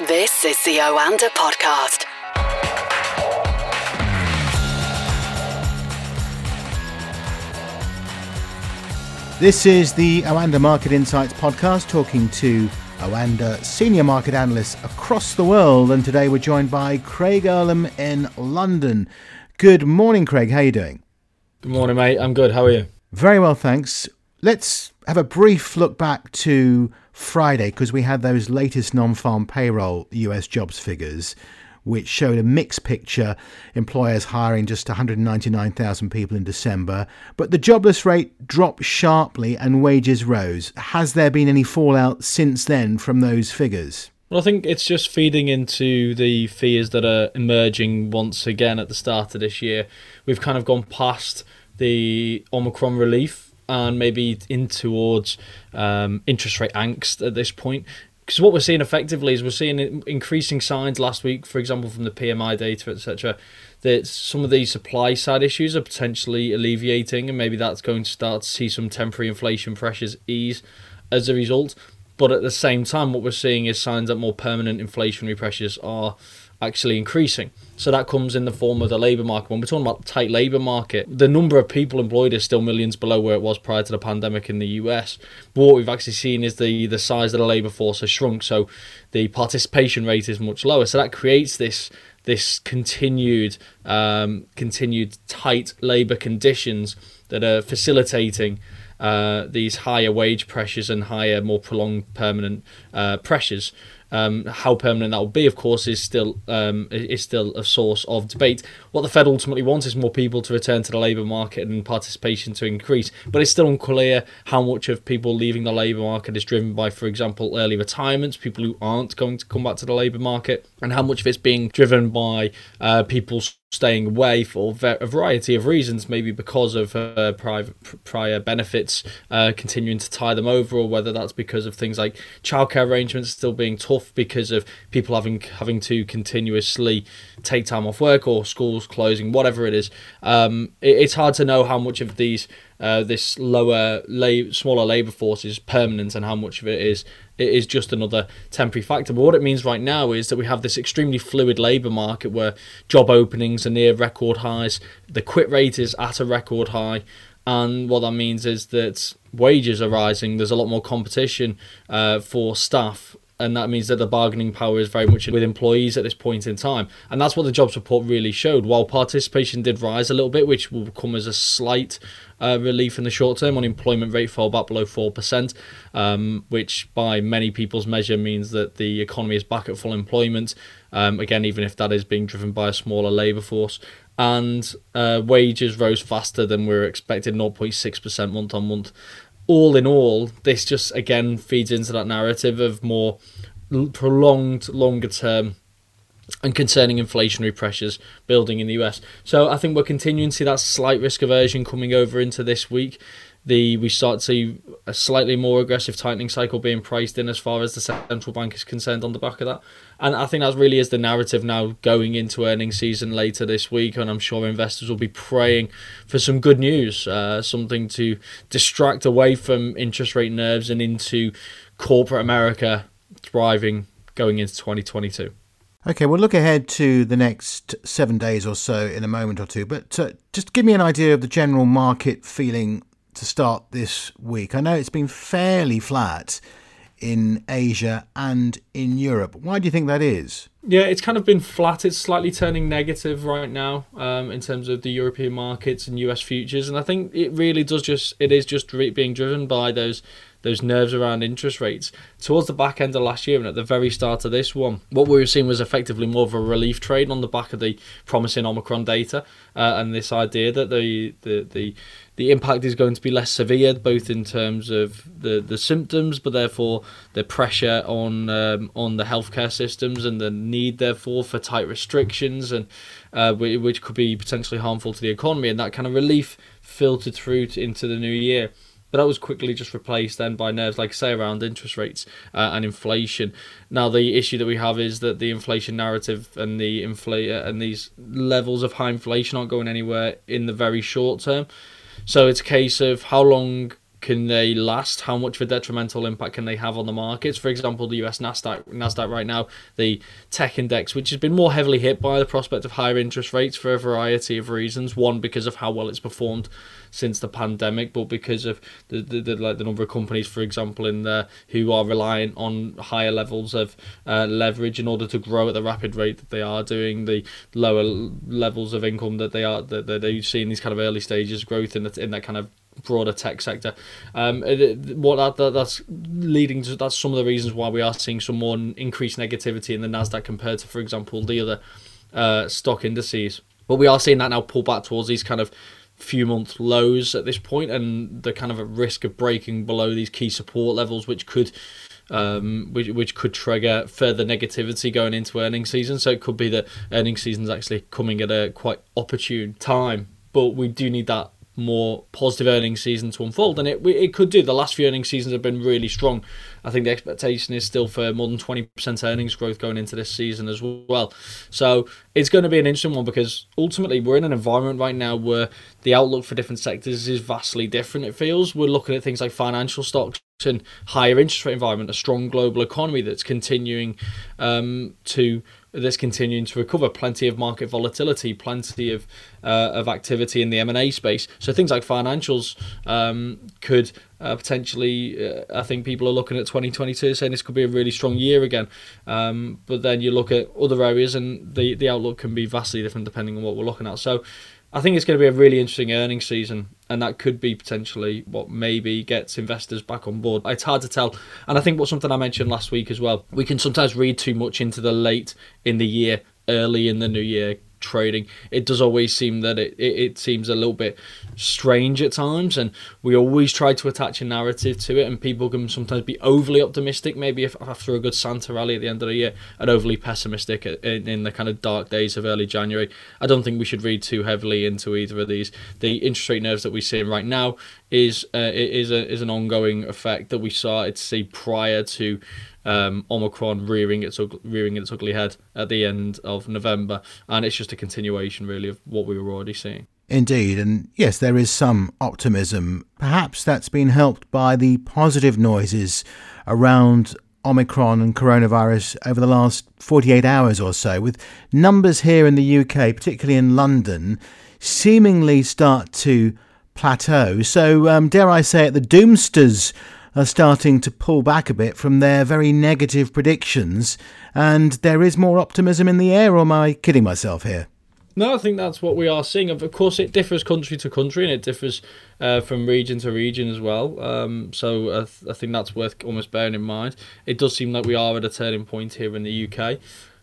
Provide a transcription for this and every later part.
This is the Oanda Podcast. This is the Oanda Market Insights podcast talking to Oanda senior market analysts across the world. And today we're joined by Craig Erlam in London. Good morning, Craig. How are you doing? Good morning, mate. I'm good. How are you? Very well, thanks. Let's have a brief look back to Friday because we had those latest non farm payroll US jobs figures which showed a mixed picture, employers hiring just 199,000 people in December. But the jobless rate dropped sharply and wages rose. Has there been any fallout since then from those figures? Well, I think it's just feeding into the fears that are emerging once again at the start of this year. We've kind of gone past the Omicron relief and maybe in towards um, interest rate angst at this point because what we're seeing effectively is we're seeing increasing signs last week, for example, from the PMI data, etc., that some of these supply side issues are potentially alleviating, and maybe that's going to start to see some temporary inflation pressures ease as a result. But at the same time, what we're seeing is signs that more permanent inflationary pressures are actually increasing. So that comes in the form of the labour market. When we're talking about tight labour market, the number of people employed is still millions below where it was prior to the pandemic in the US. But what we've actually seen is the the size of the labour force has shrunk, so the participation rate is much lower. So that creates this this continued um, continued tight labour conditions that are facilitating uh, these higher wage pressures and higher, more prolonged permanent uh, pressures. Um, how permanent that will be, of course, is still um, is still a source of debate. What the Fed ultimately wants is more people to return to the labour market and participation to increase, but it's still unclear how much of people leaving the labour market is driven by, for example, early retirements, people who aren't going to come back to the labour market, and how much of it's being driven by uh, people's staying away for a variety of reasons, maybe because of uh, private, prior benefits uh, continuing to tie them over, or whether that's because of things like childcare arrangements still being tough because of people having having to continuously take time off work or schools closing, whatever it is. Um, it, it's hard to know how much of these uh, this lower, la- smaller labour force is permanent and how much of it is it is just another temporary factor. But what it means right now is that we have this extremely fluid labour market where job openings are near record highs, the quit rate is at a record high, and what that means is that wages are rising. There's a lot more competition uh, for staff and that means that the bargaining power is very much with employees at this point in time. And that's what the jobs report really showed. While participation did rise a little bit, which will come as a slight uh, relief in the short term, unemployment rate fell back below 4%, um, which by many people's measure means that the economy is back at full employment. Um, again, even if that is being driven by a smaller labour force. And uh, wages rose faster than we were expected, 0.6% month on month all in all, this just again feeds into that narrative of more prolonged, longer term and concerning inflationary pressures building in the US. So I think we're continuing to see that slight risk aversion coming over into this week the we start to see a slightly more aggressive tightening cycle being priced in as far as the central bank is concerned on the back of that. And I think that really is the narrative now going into earnings season later this week. And I'm sure investors will be praying for some good news, uh, something to distract away from interest rate nerves and into corporate America thriving going into 2022. Okay, we'll look ahead to the next seven days or so in a moment or two, but uh, just give me an idea of the general market feeling to start this week. I know it's been fairly flat in Asia and in Europe. Why do you think that is? Yeah, it's kind of been flat. It's slightly turning negative right now um, in terms of the European markets and US futures, and I think it really does just it is just being driven by those those nerves around interest rates. Towards the back end of last year and at the very start of this one, what we were seeing was effectively more of a relief trade on the back of the promising Omicron data uh, and this idea that the the the the impact is going to be less severe, both in terms of the, the symptoms, but therefore the pressure on um, on the healthcare systems and the need, therefore, for tight restrictions and uh, which could be potentially harmful to the economy, and that kind of relief filtered through to, into the new year. But that was quickly just replaced then by nerves, like I say, around interest rates uh, and inflation. Now the issue that we have is that the inflation narrative and the inflate and these levels of high inflation aren't going anywhere in the very short term. So it's a case of how long can they last? How much of a detrimental impact can they have on the markets? For example, the US Nasdaq, Nasdaq right now, the tech index, which has been more heavily hit by the prospect of higher interest rates for a variety of reasons. One, because of how well it's performed since the pandemic, but because of the, the, the like the number of companies, for example, in there who are reliant on higher levels of uh, leverage in order to grow at the rapid rate that they are doing, the lower levels of income that they are that, that they see in these kind of early stages of growth in that in that kind of broader tech sector. Um, what that, that, that's leading to that's some of the reasons why we are seeing some more increased negativity in the Nasdaq compared to, for example, the other uh, stock indices. But we are seeing that now pull back towards these kind of few month lows at this point, and the kind of a risk of breaking below these key support levels, which could. Um, which, which could trigger further negativity going into earnings season. So it could be that earnings season is actually coming at a quite opportune time. But we do need that more positive earnings season to unfold, and it it could do. The last few earnings seasons have been really strong. I think the expectation is still for more than twenty percent earnings growth going into this season as well. So it's going to be an interesting one because ultimately we're in an environment right now where the outlook for different sectors is vastly different. It feels we're looking at things like financial stocks and higher interest rate environment, a strong global economy that's continuing um, to that's continuing to recover. Plenty of market volatility, plenty of uh, of activity in the M and A space. So things like financials um, could uh, potentially. Uh, I think people are looking at 2022 saying this could be a really strong year again. Um, but then you look at other areas and the the outlook can be vastly different depending on what we're looking at. So. I think it's going to be a really interesting earnings season, and that could be potentially what maybe gets investors back on board. It's hard to tell, and I think what something I mentioned last week as well. We can sometimes read too much into the late in the year, early in the new year trading, it does always seem that it, it, it, seems a little bit strange at times, and we always try to attach a narrative to it, and people can sometimes be overly optimistic, maybe if, after a good Santa rally at the end of the year, and overly pessimistic in, in the kind of dark days of early January. I don't think we should read too heavily into either of these. The interest rate nerves that we're seeing right now is uh, is a, is an ongoing effect that we started to see prior to um, Omicron rearing its rearing its ugly head at the end of November, and it's just a continuation really of what we were already seeing. Indeed, and yes, there is some optimism. Perhaps that's been helped by the positive noises around Omicron and coronavirus over the last 48 hours or so, with numbers here in the UK, particularly in London, seemingly start to plateau. So, um, dare I say it, the doomsters are starting to pull back a bit from their very negative predictions, and there is more optimism in the air, or am I kidding myself here? No, I think that's what we are seeing. Of course, it differs country to country and it differs uh, from region to region as well. Um, so I, th- I think that's worth almost bearing in mind. It does seem like we are at a turning point here in the UK.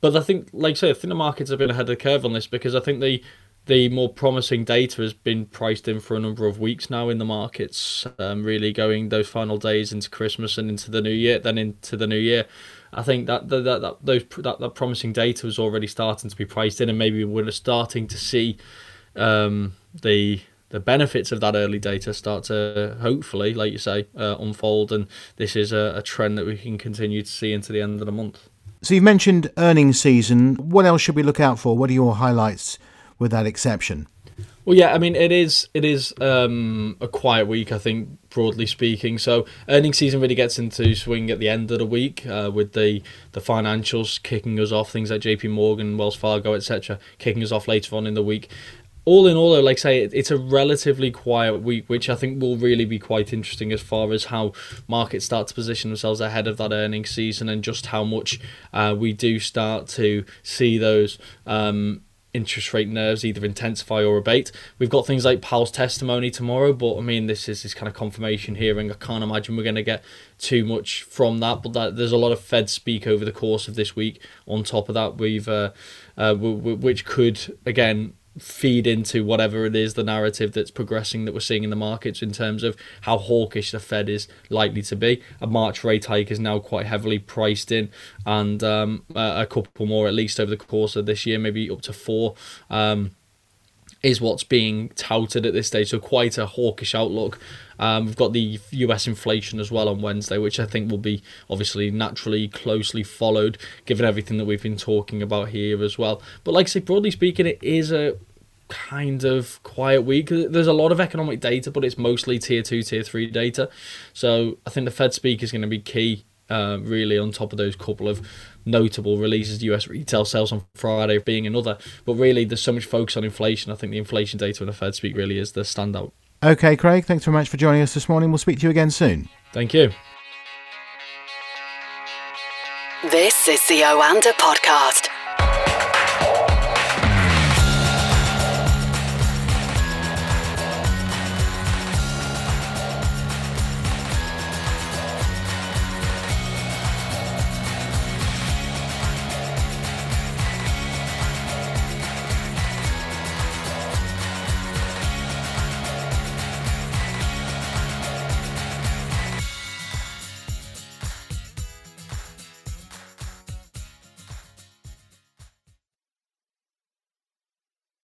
But I think, like I say, I think the markets have been ahead of the curve on this because I think the the more promising data has been priced in for a number of weeks now in the markets, um, really going those final days into Christmas and into the new year, then into the new year. I think that that, that, those that, that promising data was already starting to be priced in, and maybe we're starting to see um, the the benefits of that early data start to hopefully, like you say, uh, unfold, and this is a, a trend that we can continue to see into the end of the month. So you've mentioned earnings season. What else should we look out for? What are your highlights with that exception. Well, yeah, I mean it is it is um, a quiet week, I think, broadly speaking. So earnings season really gets into swing at the end of the week uh, with the the financials kicking us off, things like J.P. Morgan, Wells Fargo, etc., kicking us off later on in the week. All in all, though, like I say, it's a relatively quiet week, which I think will really be quite interesting as far as how markets start to position themselves ahead of that earnings season and just how much uh, we do start to see those um, interest rate nerves either intensify or abate. We've got things like Powell's testimony tomorrow, but I mean, this is this kind of confirmation hearing. I can't imagine we're going to get too much from that, but that, there's a lot of Fed speak over the course of this week. On top of that, we've uh, uh, w- w- which could again feed into whatever it is the narrative that's progressing that we're seeing in the markets in terms of how hawkish the Fed is likely to be. A March rate hike is now quite heavily priced in, and um, a couple more at least over the course of this year, maybe up to four. Um, is what's being touted at this stage. So quite a hawkish outlook. Um, we've got the US inflation as well on Wednesday, which I think will be obviously naturally closely followed, given everything that we've been talking about here as well. But like I say, broadly speaking, it is a kind of quiet week. There's a lot of economic data, but it's mostly tier two, tier three data. So I think the Fed speak is going to be key, uh, really, on top of those couple of notable releases. US retail sales on Friday being another. But really, there's so much focus on inflation. I think the inflation data in the Fed speak really is the standout. Okay, Craig, thanks very much for joining us this morning. We'll speak to you again soon. Thank you. This is the Oanda Podcast.